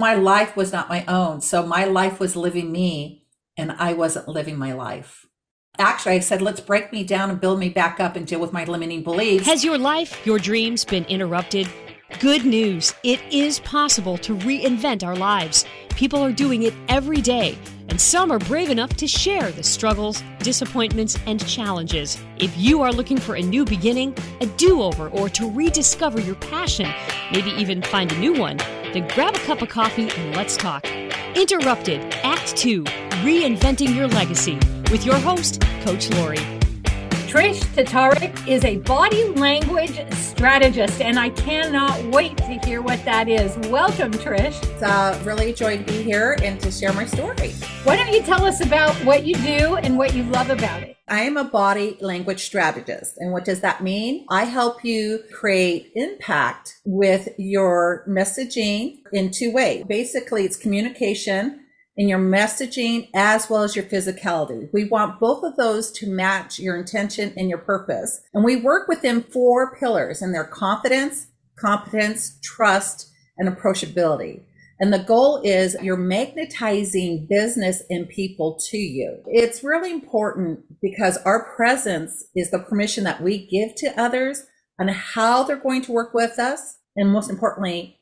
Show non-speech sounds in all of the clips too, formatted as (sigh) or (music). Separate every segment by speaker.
Speaker 1: My life was not my own. So my life was living me and I wasn't living my life. Actually, I said, let's break me down and build me back up and deal with my limiting beliefs.
Speaker 2: Has your life, your dreams been interrupted? Good news. It is possible to reinvent our lives. People are doing it every day, and some are brave enough to share the struggles, disappointments, and challenges. If you are looking for a new beginning, a do over, or to rediscover your passion, maybe even find a new one, then grab a cup of coffee and let's talk. Interrupted, Act 2 Reinventing Your Legacy with your host, Coach Laurie.
Speaker 3: Trish Tatarek is a body language strategist, and I cannot wait to hear what that is. Welcome, Trish.
Speaker 1: It's uh, really a joy to be here and to share my story.
Speaker 3: Why don't you tell us about what you do and what you love about it?
Speaker 1: I am a body language strategist. And what does that mean? I help you create impact with your messaging in two ways. Basically, it's communication in your messaging as well as your physicality. We want both of those to match your intention and your purpose. And we work within four pillars and they're confidence, competence, trust, and approachability. And the goal is you're magnetizing business and people to you. It's really important because our presence is the permission that we give to others on how they're going to work with us. And most importantly,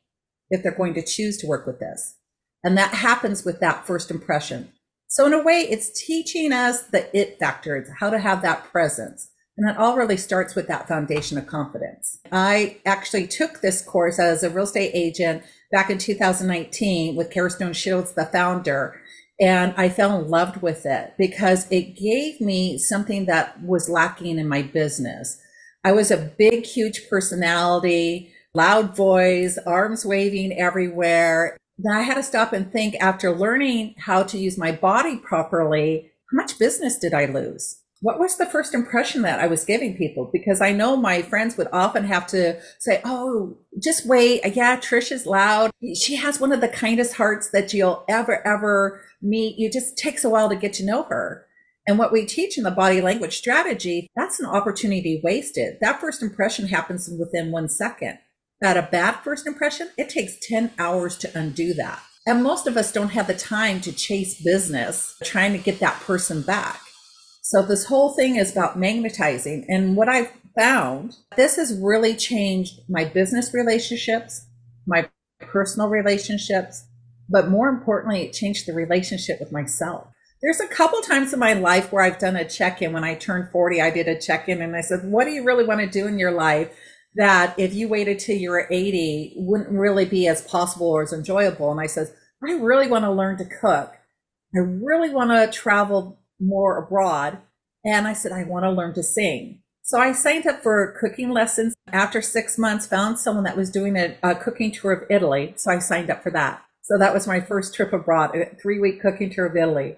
Speaker 1: if they're going to choose to work with us. And that happens with that first impression. So in a way, it's teaching us the it factor, how to have that presence. And that all really starts with that foundation of confidence. I actually took this course as a real estate agent back in 2019 with Carestone Shields, the founder. And I fell in love with it because it gave me something that was lacking in my business. I was a big, huge personality, loud voice, arms waving everywhere then I had to stop and think after learning how to use my body properly, how much business did I lose? What was the first impression that I was giving people? Because I know my friends would often have to say, Oh, just wait. Yeah, Trish is loud. She has one of the kindest hearts that you'll ever, ever meet. It just takes a while to get to know her. And what we teach in the body language strategy, that's an opportunity wasted. That first impression happens within one second had a bad first impression, it takes 10 hours to undo that. And most of us don't have the time to chase business trying to get that person back. So this whole thing is about magnetizing. And what I've found, this has really changed my business relationships, my personal relationships, but more importantly, it changed the relationship with myself. There's a couple times in my life where I've done a check in. When I turned 40, I did a check in and I said, What do you really want to do in your life? That if you waited till you were 80 wouldn't really be as possible or as enjoyable. And I says, I really want to learn to cook. I really want to travel more abroad. And I said, I want to learn to sing. So I signed up for cooking lessons. After six months, found someone that was doing a, a cooking tour of Italy. So I signed up for that. So that was my first trip abroad, a three week cooking tour of Italy.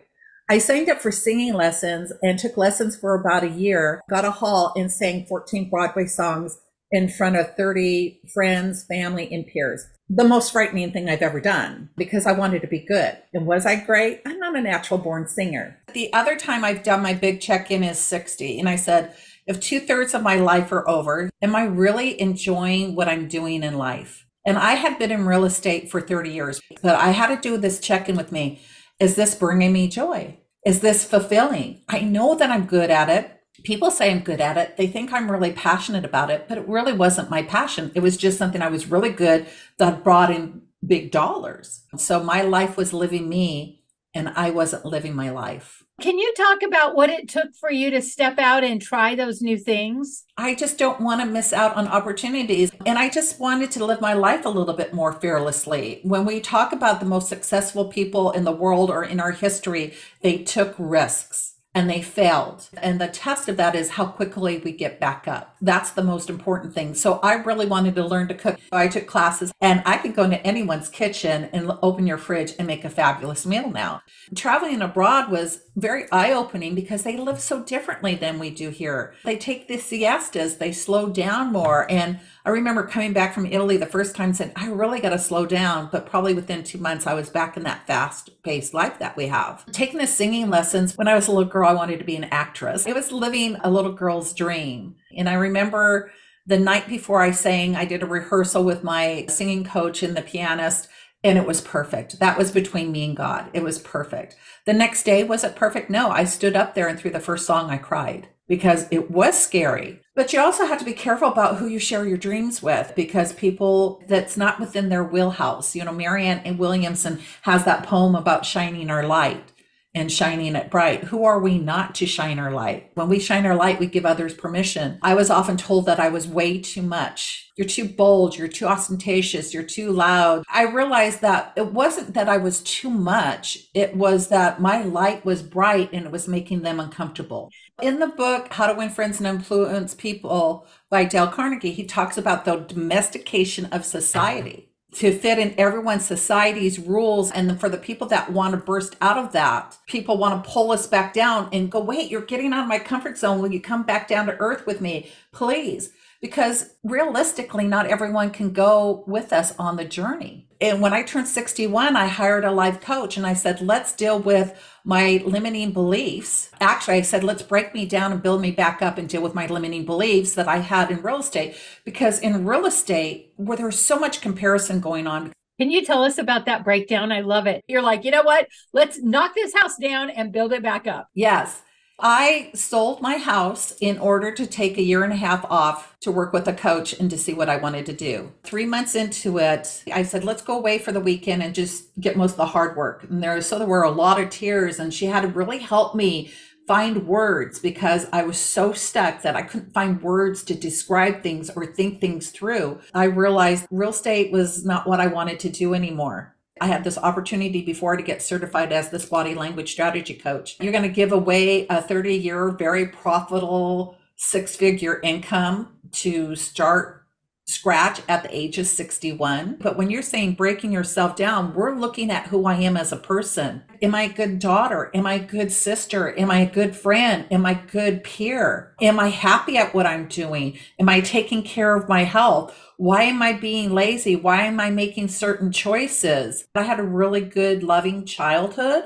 Speaker 1: I signed up for singing lessons and took lessons for about a year, got a hall and sang 14 Broadway songs in front of 30 friends, family, and peers. The most frightening thing I've ever done because I wanted to be good. And was I great? I'm not a natural born singer. The other time I've done my big check in is 60. And I said, if two thirds of my life are over, am I really enjoying what I'm doing in life? And I had been in real estate for 30 years, but I had to do this check in with me. Is this bringing me joy? Is this fulfilling? I know that I'm good at it people say I'm good at it. They think I'm really passionate about it, but it really wasn't my passion. It was just something I was really good that brought in big dollars. So my life was living me and I wasn't living my life.
Speaker 3: Can you talk about what it took for you to step out and try those new things?
Speaker 1: I just don't want to miss out on opportunities. And I just wanted to live my life a little bit more fearlessly. When we talk about the most successful people in the world or in our history, they took risks and they failed. And the test of that is how quickly we get back up. That's the most important thing. So I really wanted to learn to cook. I took classes and I could go into anyone's kitchen and open your fridge and make a fabulous meal now. Traveling abroad was very eye opening because they live so differently than we do here. They take the siestas, they slow down more. And I remember coming back from Italy the first time saying, I really got to slow down. But probably within two months, I was back in that fast paced life that we have. Taking the singing lessons, when I was a little girl, I wanted to be an actress. It was living a little girl's dream. And I remember the night before I sang, I did a rehearsal with my singing coach and the pianist and it was perfect. That was between me and God. It was perfect. The next day, was it perfect? No, I stood up there and through the first song, I cried because it was scary. But you also have to be careful about who you share your dreams with because people that's not within their wheelhouse. You know, Marianne Williamson has that poem about shining our light and shining it bright. Who are we not to shine our light? When we shine our light, we give others permission. I was often told that I was way too much. You're too bold. You're too ostentatious. You're too loud. I realized that it wasn't that I was too much. It was that my light was bright and it was making them uncomfortable. In the book, How to Win Friends and Influence People by Dale Carnegie, he talks about the domestication of society to fit in everyone's society's rules. And for the people that want to burst out of that, people want to pull us back down and go, wait, you're getting out of my comfort zone. Will you come back down to earth with me, please? Because realistically, not everyone can go with us on the journey. And when I turned 61, I hired a life coach and I said, let's deal with my limiting beliefs. Actually, I said, let's break me down and build me back up and deal with my limiting beliefs that I had in real estate. Because in real estate, where there's so much comparison going on,
Speaker 3: can you tell us about that breakdown? I love it. You're like, you know what? Let's knock this house down and build it back up.
Speaker 1: Yes. I sold my house in order to take a year and a half off to work with a coach and to see what I wanted to do. Three months into it, I said, let's go away for the weekend and just get most of the hard work. And there, so there were a lot of tears, and she had to really help me find words because I was so stuck that I couldn't find words to describe things or think things through. I realized real estate was not what I wanted to do anymore. I had this opportunity before to get certified as this body language strategy coach. You're going to give away a 30 year, very profitable six figure income to start scratch at the age of 61. But when you're saying breaking yourself down, we're looking at who I am as a person. Am I a good daughter? Am I a good sister? Am I a good friend? Am I a good peer? Am I happy at what I'm doing? Am I taking care of my health? Why am I being lazy? Why am I making certain choices? I had a really good, loving childhood.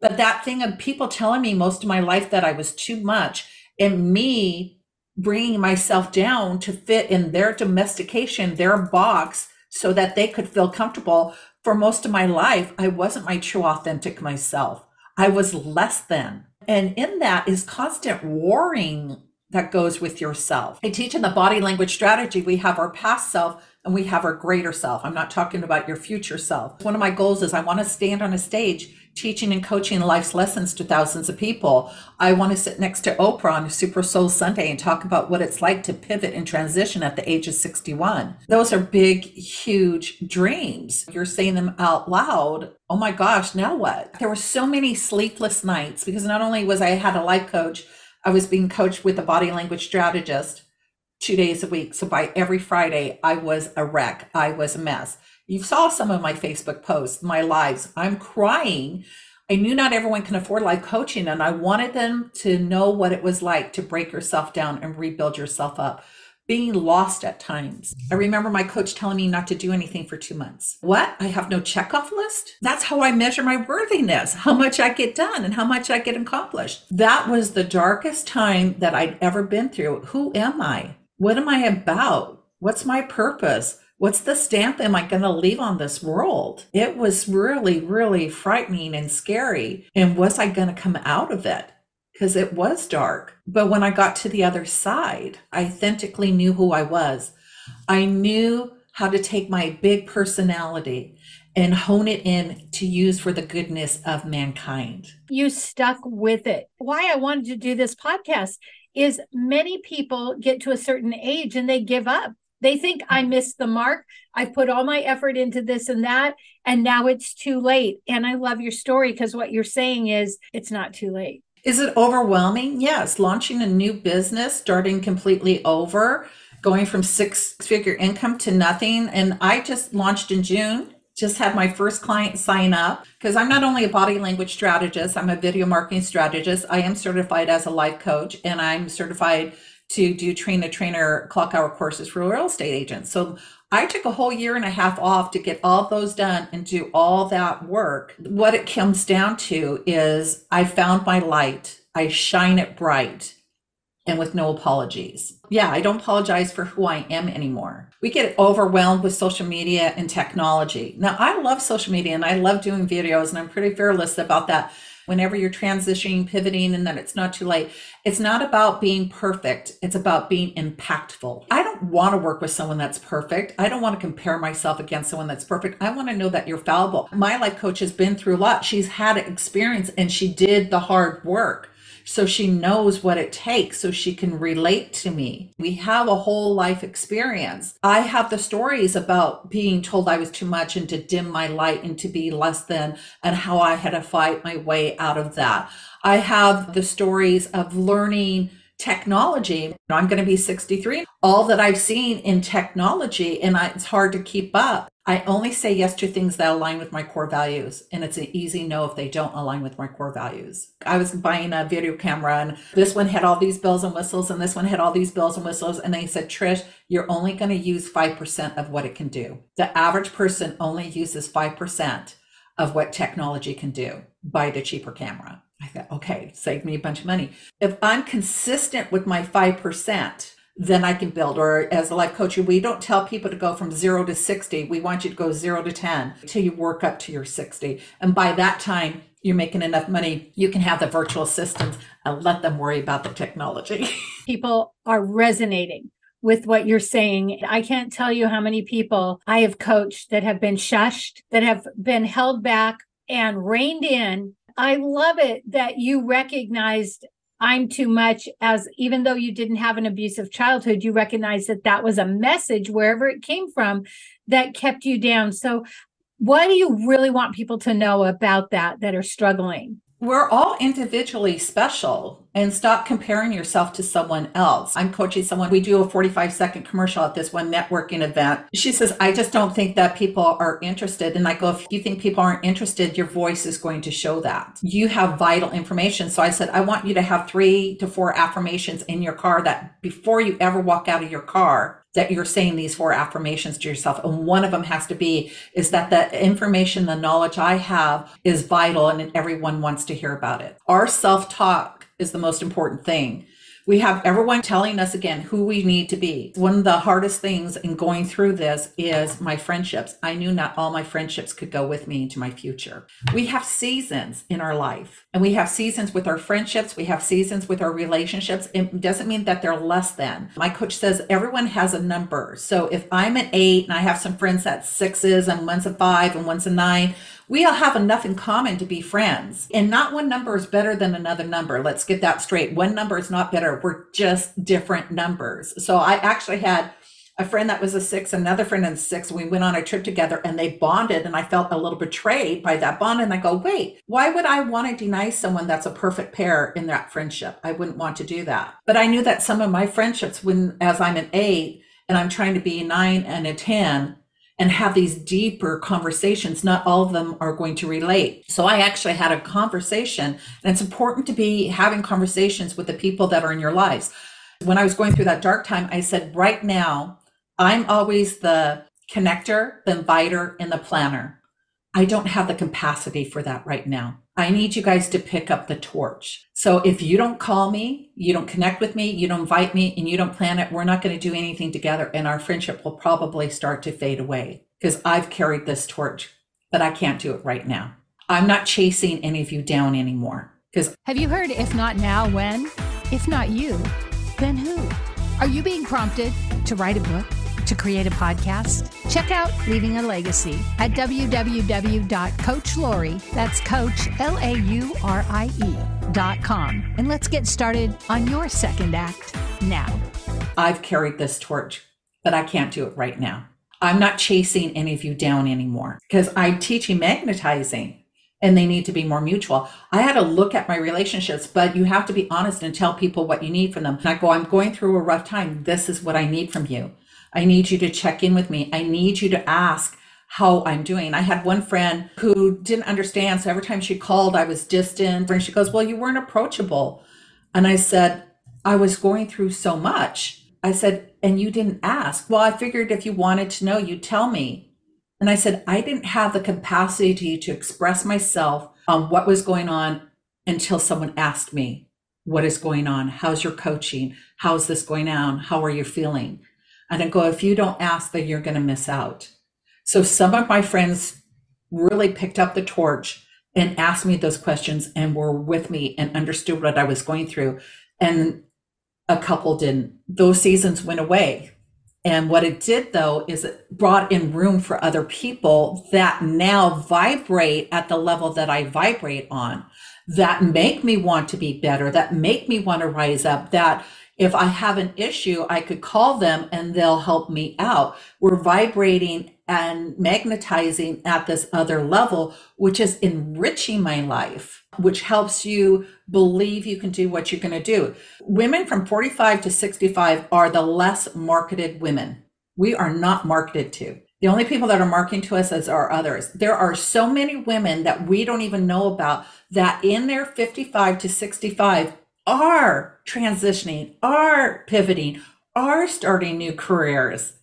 Speaker 1: But that thing of people telling me most of my life that I was too much and me bringing myself down to fit in their domestication, their box, so that they could feel comfortable. For most of my life, I wasn't my true, authentic myself. I was less than. And in that is constant warring that goes with yourself. I teach in the body language strategy, we have our past self and we have our greater self. I'm not talking about your future self. One of my goals is I want to stand on a stage teaching and coaching life's lessons to thousands of people. I want to sit next to Oprah on Super Soul Sunday and talk about what it's like to pivot and transition at the age of 61. Those are big, huge dreams. You're saying them out loud. Oh my gosh, now what? There were so many sleepless nights because not only was I had a life coach, I was being coached with a body language strategist two days a week. So by every Friday, I was a wreck. I was a mess. You saw some of my Facebook posts, my lives. I'm crying. I knew not everyone can afford life coaching, and I wanted them to know what it was like to break yourself down and rebuild yourself up. Being lost at times. I mm-hmm. remember my coach telling me not to do anything for two months. What? I have no checkoff list? That's how I measure my worthiness, how much I get done and how much I get accomplished. That was the darkest time that I'd ever been through. Who am I? What am I about? What's my purpose? What's the stamp am I going to leave on this world? It was really, really frightening and scary. And was I going to come out of it? Because it was dark. But when I got to the other side, I authentically knew who I was. I knew how to take my big personality and hone it in to use for the goodness of mankind.
Speaker 3: You stuck with it. Why I wanted to do this podcast is many people get to a certain age and they give up they think I missed the mark. I've put all my effort into this and that, and now it's too late. And I love your story because what you're saying is it's not too late.
Speaker 1: Is it overwhelming? Yes. Launching a new business, starting completely over, going from six figure income to nothing. And I just launched in June just had my first client sign up because I'm not only a body language strategist, I'm a video marketing strategist. I am certified as a life coach and I'm certified to do train the trainer clock hour courses for real estate agents. So I took a whole year and a half off to get all those done and do all that work. What it comes down to is I found my light. I shine it bright. and with no apologies. Yeah, I don't apologize for who I am anymore. We get overwhelmed with social media and technology. Now, I love social media and I love doing videos, and I'm pretty fearless about that. Whenever you're transitioning, pivoting, and that it's not too late, it's not about being perfect. It's about being impactful. I don't want to work with someone that's perfect. I don't want to compare myself against someone that's perfect. I want to know that you're fallible. My life coach has been through a lot. She's had experience and she did the hard work so she knows what it takes so she can relate to me. We have a whole life experience. I have the stories about being told I was too much and to dim my light and to be less than and how I had to fight my way out of that. I have the stories of learning technology. I'm going to be 63. All that I've seen in technology, and it's hard to keep up. I only say yes to things that align with my core values. And it's an easy no if they don't align with my core values. I was buying a video camera and this one had all these bells and whistles and this one had all these bells and whistles. And they said, Trish, you're only going to use 5% of what it can do. The average person only uses 5% of what technology can do. Buy the cheaper camera. I thought, okay, save me a bunch of money. If I'm consistent with my 5%, then I can build. Or as a life coach, we don't tell people to go from zero to 60. We want you to go zero to 10 until you work up to your 60. And by that time, you're making enough money, you can have the virtual assistants and uh, let them worry about the technology. (laughs)
Speaker 3: people are resonating with what you're saying. I can't tell you how many people I have coached that have been shushed, that have been held back and reined in. I love it that you recognized I'm too much as even though you didn't have an abusive childhood, you recognize that that was a message wherever it came from that kept you down. So, what do you really want people to know about that that are struggling?
Speaker 1: We're all individually special and stop comparing yourself to someone else. I'm coaching someone. We do a 45 second commercial at this one networking event. She says, I just don't think that people are interested. And I go, if you think people aren't interested, your voice is going to show that. You have vital information. So I said, I want you to have three to four affirmations in your car that before you ever walk out of your car, that you're saying these four affirmations to yourself. And one of them has to be is that the information, the knowledge I have is vital and everyone wants to hear about it. Our self talk is the most important thing we have everyone telling us again who we need to be. One of the hardest things in going through this is my friendships. I knew not all my friendships could go with me into my future. We have seasons in our life, and we have seasons with our friendships, we have seasons with our relationships. It doesn't mean that they're less than. My coach says everyone has a number. So if I'm an eight and I have some friends that sixes and one's a five and one's a nine, we all have enough in common to be friends. And not one number is better than another number. Let's get that straight. One number is not better. We're just different numbers. So I actually had a friend that was a six, another friend in six. We went on a trip together and they bonded, and I felt a little betrayed by that bond. And I go, wait, why would I want to deny someone that's a perfect pair in that friendship? I wouldn't want to do that. But I knew that some of my friendships, when as I'm an eight and I'm trying to be a nine and a 10, and have these deeper conversations, not all of them are going to relate. So I actually had a conversation, and it's important to be having conversations with the people that are in your lives. When I was going through that dark time, I said, right now, I'm always the connector, the inviter, and the planner. I don't have the capacity for that right now. I need you guys to pick up the torch. So if you don't call me, you don't connect with me, you don't invite me, and you don't plan it, we're not going to do anything together. And our friendship will probably start to fade away because I've carried this torch, but I can't do it right now. I'm not chasing any of you down anymore. Because
Speaker 4: have you heard if not now, when? If not you, then who? Are you being prompted to write a book? To create a podcast? Check out Leaving a Legacy at www.coachlaurie, that's coach, L A U R I E, dot com. And let's get started on your second act now.
Speaker 1: I've carried this torch, but I can't do it right now. I'm not chasing any of you down anymore because I'm teaching magnetizing and they need to be more mutual. I had to look at my relationships, but you have to be honest and tell people what you need from them. And I go, I'm going through a rough time. This is what I need from you. I need you to check in with me. I need you to ask how I'm doing. I had one friend who didn't understand. So every time she called, I was distant. And she goes, Well, you weren't approachable. And I said, I was going through so much. I said, And you didn't ask. Well, I figured if you wanted to know, you'd tell me. And I said, I didn't have the capacity to express myself on what was going on until someone asked me. what is going on? How's your coaching? How's this going on? How are you feeling? And I go, if you don't ask, then you're going to miss out. So some of my friends really picked up the torch and asked me those questions and were with me and understood what I was going through. And a couple didn't. Those seasons went away. And what it did though is it brought in room for other people that now vibrate at the level that I vibrate on, that make me want to be better, that make me want to rise up, that if I have an issue, I could call them and they'll help me out. We're vibrating and magnetizing at this other level, which is enriching my life, which helps you believe you can do what you're going to do. Women from 45 to 65 are the less marketed women. We are not marketed to. The only people that are marketing to us as are others. There are so many women that we don't even know about that in their 55 to 65 are transitioning, are pivoting, are starting new careers,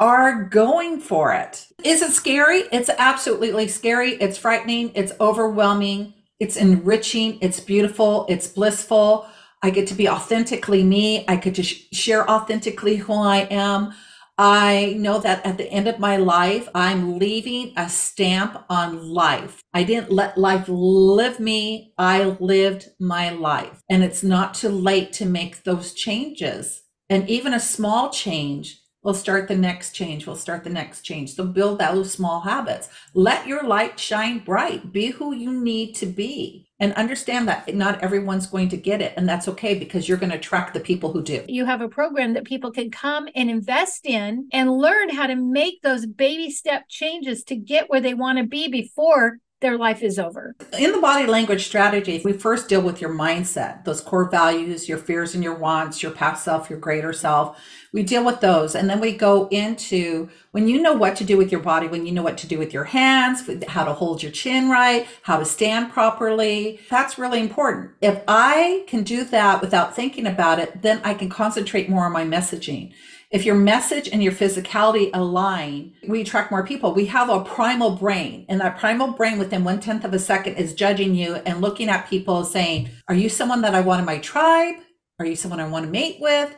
Speaker 1: are going for it. Is it scary? It's absolutely scary. It's frightening. It's overwhelming. It's enriching. It's beautiful. It's blissful. I get to be authentically me. I get to sh- share authentically who I am. I know that at the end of my life, I'm leaving a stamp on life. I didn't let life live me. I lived my life. And it's not too late to make those changes. And even a small change will start the next change. We'll start the next change. So build those small habits. Let your light shine bright. Be who you need to be and understand that not everyone's going to get it and that's okay because you're going to attract the people who do.
Speaker 3: You have a program that people can come and invest in and learn how to make those baby step changes to get where they want to be before their life is over.
Speaker 1: In the body language strategy, we first deal with your mindset, those core values, your fears and your wants, your past self, your greater self. We deal with those. And then we go into when you know what to do with your body, when you know what to do with your hands, how to hold your chin right, how to stand properly. That's really important. If I can do that without thinking about it, then I can concentrate more on my messaging. If your message and your physicality align, we attract more people. We have a primal brain, and that primal brain within one tenth of a second is judging you and looking at people saying, Are you someone that I want in my tribe? Are you someone I want to mate with?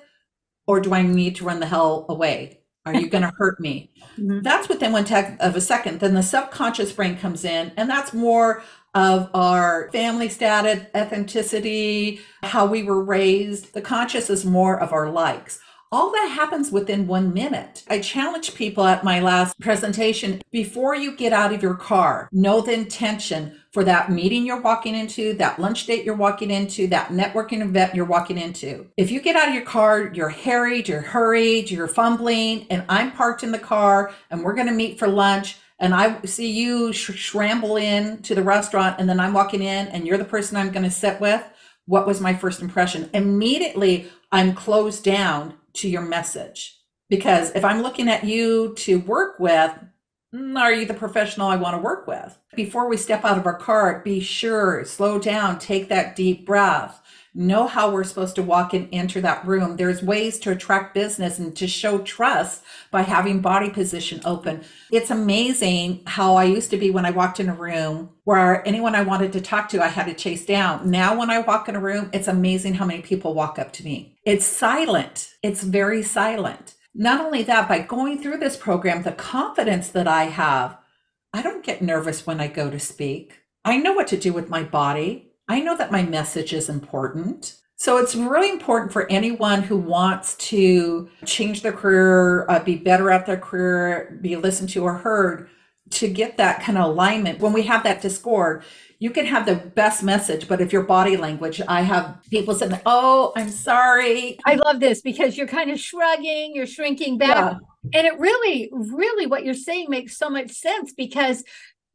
Speaker 1: Or do I need to run the hell away? Are you going to hurt me? Mm-hmm. That's within one tenth of a second. Then the subconscious brain comes in, and that's more of our family status, ethnicity, how we were raised. The conscious is more of our likes all that happens within one minute. I challenge people at my last presentation before you get out of your car, know the intention for that meeting you're walking into, that lunch date you're walking into, that networking event you're walking into. If you get out of your car, you're harried, you're hurried, you're fumbling, and I'm parked in the car and we're going to meet for lunch and I see you sh- scramble in to the restaurant and then I'm walking in and you're the person I'm going to sit with. What was my first impression? Immediately, I'm closed down to your message. Because if I'm looking at you to work with, mm, are you the professional I want to work with? Before we step out of our car, be sure, slow down, take that deep breath know how we're supposed to walk and enter that room. There's ways to attract business and to show trust by having body position open. It's amazing how I used to be when I walked in a room where anyone I wanted to talk to, I had to chase down. Now, when I walk in a room, it's amazing how many people walk up to me. It's silent. It's very silent. Not only that, by going through this program, the confidence that I have, I don't get nervous when I go to speak. I know what to do with my body. I know that my message is important. So it's really important for anyone who wants to change their career, uh, be better at their career, be listened to or heard, to get that kind of alignment. When we have that discord, you can have the best message, but if your body language, I have people saying, "Oh, I'm sorry."
Speaker 3: I love this because you're kind of shrugging, you're shrinking back. Yeah. And it really, really, what you're saying makes so much sense because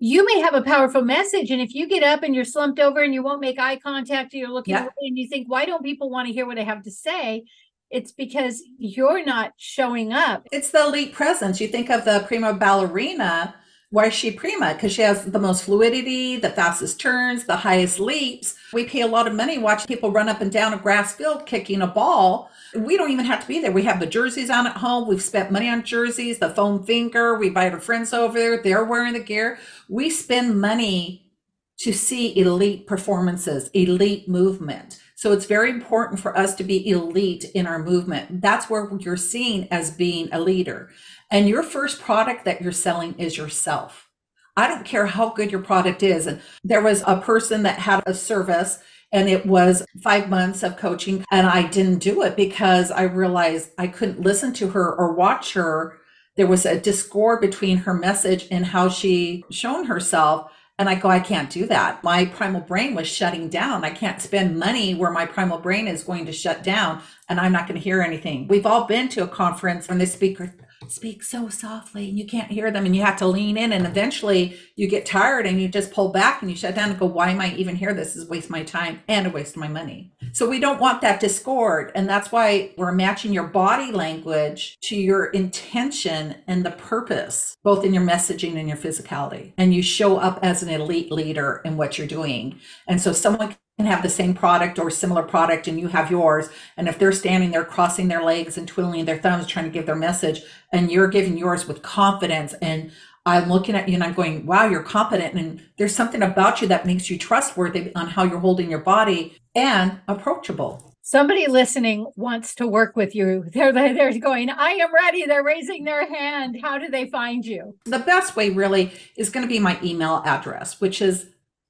Speaker 3: you may have a powerful message and if you get up and you're slumped over and you won't make eye contact and you're looking yeah. away and you think why don't people want to hear what i have to say? It's because you're not showing up.
Speaker 1: It's the elite presence. You think of the prima ballerina why is she prima because she has the most fluidity the fastest turns the highest leaps we pay a lot of money watching people run up and down a grass field kicking a ball we don't even have to be there. We have the jerseys on at home. We've spent money on jerseys, the foam finger. We invite our friends over there. They're wearing the gear. We spend money to see elite performances, elite movement. So it's very important for us to be elite in our movement. That's where you're seen as being a leader. And your first product that you're selling is yourself. I don't care how good your product is. And there was a person that had a service and it was five months of coaching and I didn't do it because I realized I couldn't listen to her or watch her. There was a discord between her message and how she shown herself and I go, I can't do that. My primal brain was shutting down. I can't spend money where my primal brain is going to shut down and I'm not going to hear anything. We've all been to a conference when the speaker speak so softly and you can't hear them and you have to lean in and eventually you get tired and you just pull back and you shut down and go why am i even here? This is waste my time and a waste of my money. So we don't want that discord and that's why we're matching your body language to your intention and the purpose both in your messaging and your physicality. And you show up as an elite leader in what you're doing. And so someone can have the same product or similar product and you have yours. And if they're standing there crossing their legs and twiddling their thumbs trying to give their message and you're giving yours with confidence and I'm looking at you and I'm going, wow, you're competent. And there's something about you that makes you trustworthy on how you're holding your body and approachable.
Speaker 3: Somebody listening wants to work with you. (laughs) They're, they're going, I am ready. They're raising their hand. How do they find you?
Speaker 1: The best way really is going to be my email address, which is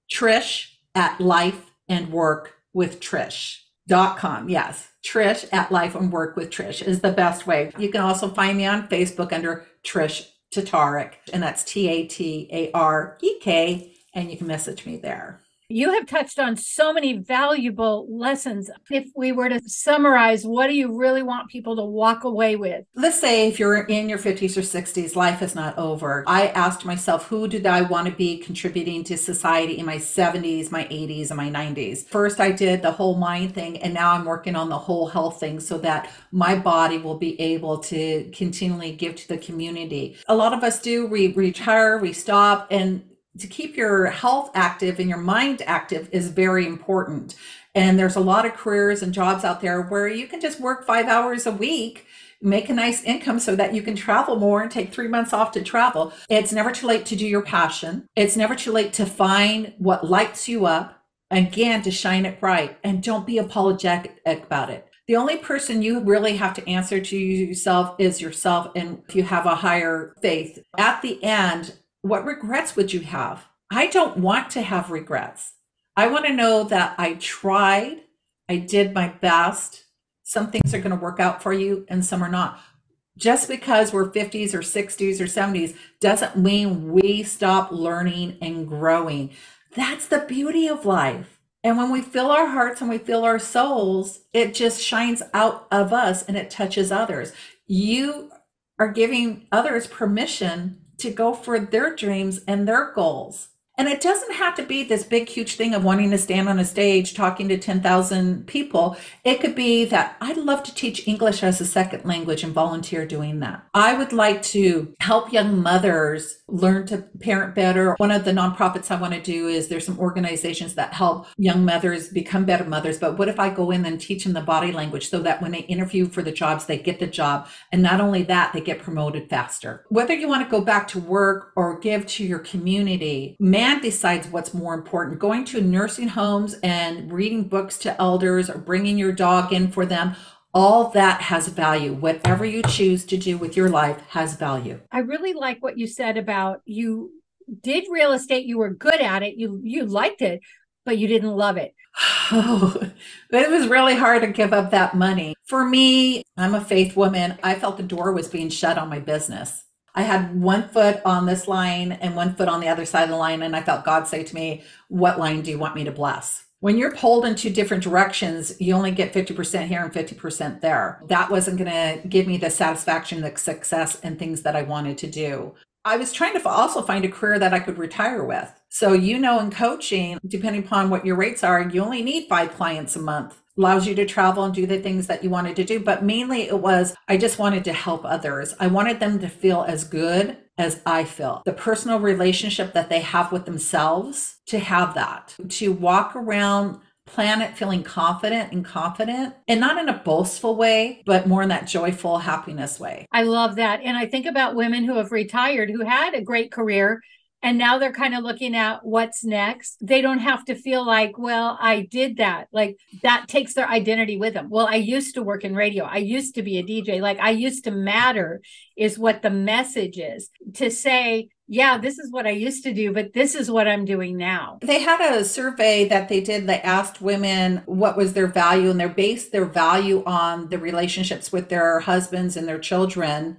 Speaker 1: trish at life and work with Trish. Dot com. Yes. Trish at Life and Work with Trish is the best way. You can also find me on Facebook under Trish Tatarek, and that's T A T A R E K, and you can message me there.
Speaker 3: You have touched on so many valuable lessons. If we were to summarize, what do you really want people to walk away with?
Speaker 1: Let's say if you're in your 50s or 60s, life is not over. I asked myself, who did I want to be contributing to society in my 70s, my 80s, and my 90s? First, I did the whole mind thing, and now I'm working on the whole health thing so that my body will be able to continually give to the community. A lot of us do, we retire, we stop, and to keep your health active and your mind active is very important. And there's a lot of careers and jobs out there where you can just work five hours a week, make a nice income so that you can travel more and take three months off to travel. It's never too late to do your passion. It's never too late to find what lights you up. Again, to shine it bright and don't be apologetic about it. The only person you really have to answer to yourself is yourself. And if you have a higher faith, at the end, what regrets would you have? I don't want to have regrets. I want to know that I tried, I did my best. Some things are going to work out for you and some are not. Just because we're 50s or 60s or 70s doesn't mean we stop learning and growing. That's the beauty of life. And when we fill our hearts and we fill our souls, it just shines out of us and it touches others. You are giving others permission to go for their dreams and their goals. And it doesn't have to be this big, huge thing of wanting to stand on a stage talking to 10,000 people. It could be that I'd love to teach English as a second language and volunteer doing that. I would like to help young mothers learn to parent better. One of the nonprofits I want to do is there's some organizations that help young mothers become better mothers. But what if I go in and teach them the body language so that when they interview for the jobs, they get the job. And not only that, they get promoted faster. Whether you want to go back to work or give to your community, man decides what's more important. Going to nursing homes and reading books to elders or bringing your dog in for them, all that has value. Whatever you choose to do with your life has value.
Speaker 3: I really like what you said about you did real estate, you were good at it, you you liked it, but you didn't love it. (sighs)
Speaker 1: Oh, it was really hard to give up that money. For me, I'm a faith woman. I felt the door was being shut on my business. I had one foot on this line and one foot on the other side of the line. And I felt God say to me, What line do you want me to bless? When you're pulled in two different directions, you only get 50% here and 50% there. That wasn't going to give me the satisfaction, the success, and things that I wanted to do. I was trying to also find a career that I could retire with. So, you know, in coaching, depending upon what your rates are, you only need five clients a month allows you to travel and do the things that you wanted to do. But mainly it was, I just wanted to help others. I wanted them to feel as good as I feel. The personal relationship that they have with themselves, to have that, to walk around planet feeling confident and confident and not in a boastful way but more in that joyful happiness way
Speaker 3: i love that and i think about women who have retired who had a great career and now they're kind of looking at what's next. They don't have to feel like, well, I did that. Like that takes their identity with them. Well, I used to work in radio. I used to be a DJ. Like I used to matter is what the message is to say, yeah, this is what I used to do, but this is what I'm doing now.
Speaker 1: They had a survey that they did They asked women what was their value, and they based their value on the relationships with their husbands and their children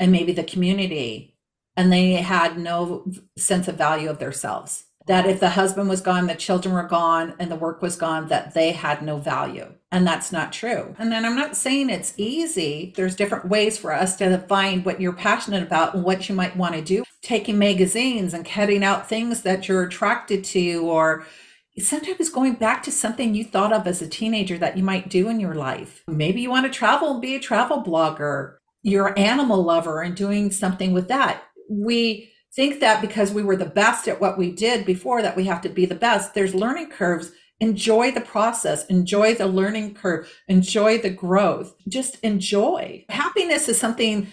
Speaker 1: and maybe the community and they had no sense of value of themselves. That if the husband was gone, the children were gone, and the work was gone, that they had no value. And that's not true. And then I'm not saying it's easy. There's different ways for us to find what you're passionate about and what you might want to do. Taking magazines and cutting out things that you're attracted to, or sometimes going back to something you thought of as a teenager that you might do in your life. Maybe you want to travel and be a travel blogger. You're an animal lover and doing something with that we think that because we were the best at what we did before that we have to be the best. There's learning curves. Enjoy the process. Enjoy the learning curve. Enjoy the growth. Just enjoy. Happiness is something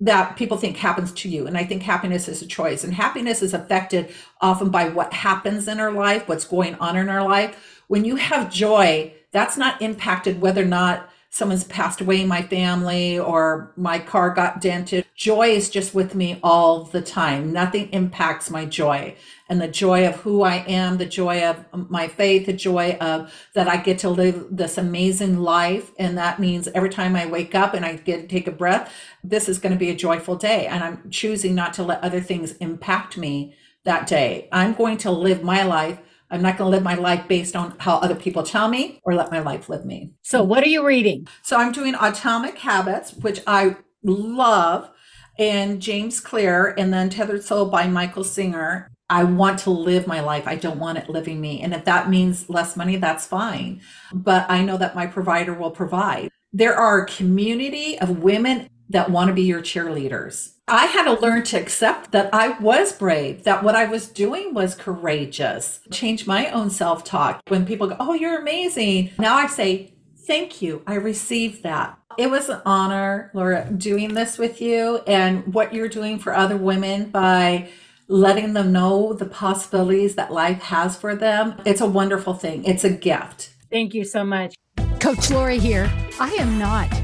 Speaker 1: that people think happens to you and i think happiness is a choice. And happiness is affected often by what happens in our life what's going on in our life. When you have joy that's not impacted whether or not someone's passed away in my family or my car got dented. Joy is just with me all the time. Nothing impacts my joy. And the joy of who I am, the joy of my faith, the joy of that I get to live this amazing life. And that means every time I wake up and I get to take a breath, this is going to be a joyful day. And I'm choosing not to let other things impact me that day. I'm going to live my life I'm not going to live my life based on how other people tell me or let my life live me.
Speaker 3: So, what are you reading?
Speaker 1: So, I'm doing Atomic Habits, which I love, and James Clear, and then Tethered Soul by Michael Singer. I want to live my life. I don't want it living me. And if that means less money, that's fine. But I know that my provider will provide. There are a community of women that want to be your cheerleaders. I had to learn to accept that I was brave, that what I was doing was courageous, change my own self talk. When people go, Oh, you're amazing. Now I say, Thank you. I received that. It was an honor, Laura, doing this with you and what you're doing for other women by letting them know the possibilities that life has for them. It's a wonderful thing. It's a gift.
Speaker 3: Thank you so much.
Speaker 4: Coach Laurie here. I am not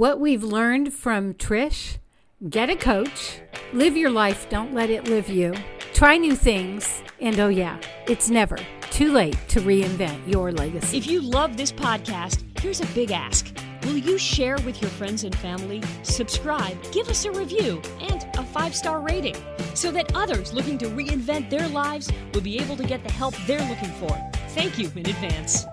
Speaker 3: What we've learned from Trish get a coach, live your life, don't let it live you, try new things, and oh, yeah, it's never too late to reinvent your legacy.
Speaker 2: If you love this podcast, here's a big ask. Will you share with your friends and family, subscribe, give us a review, and a five star rating so that others looking to reinvent their lives will be able to get the help they're looking for? Thank you in advance.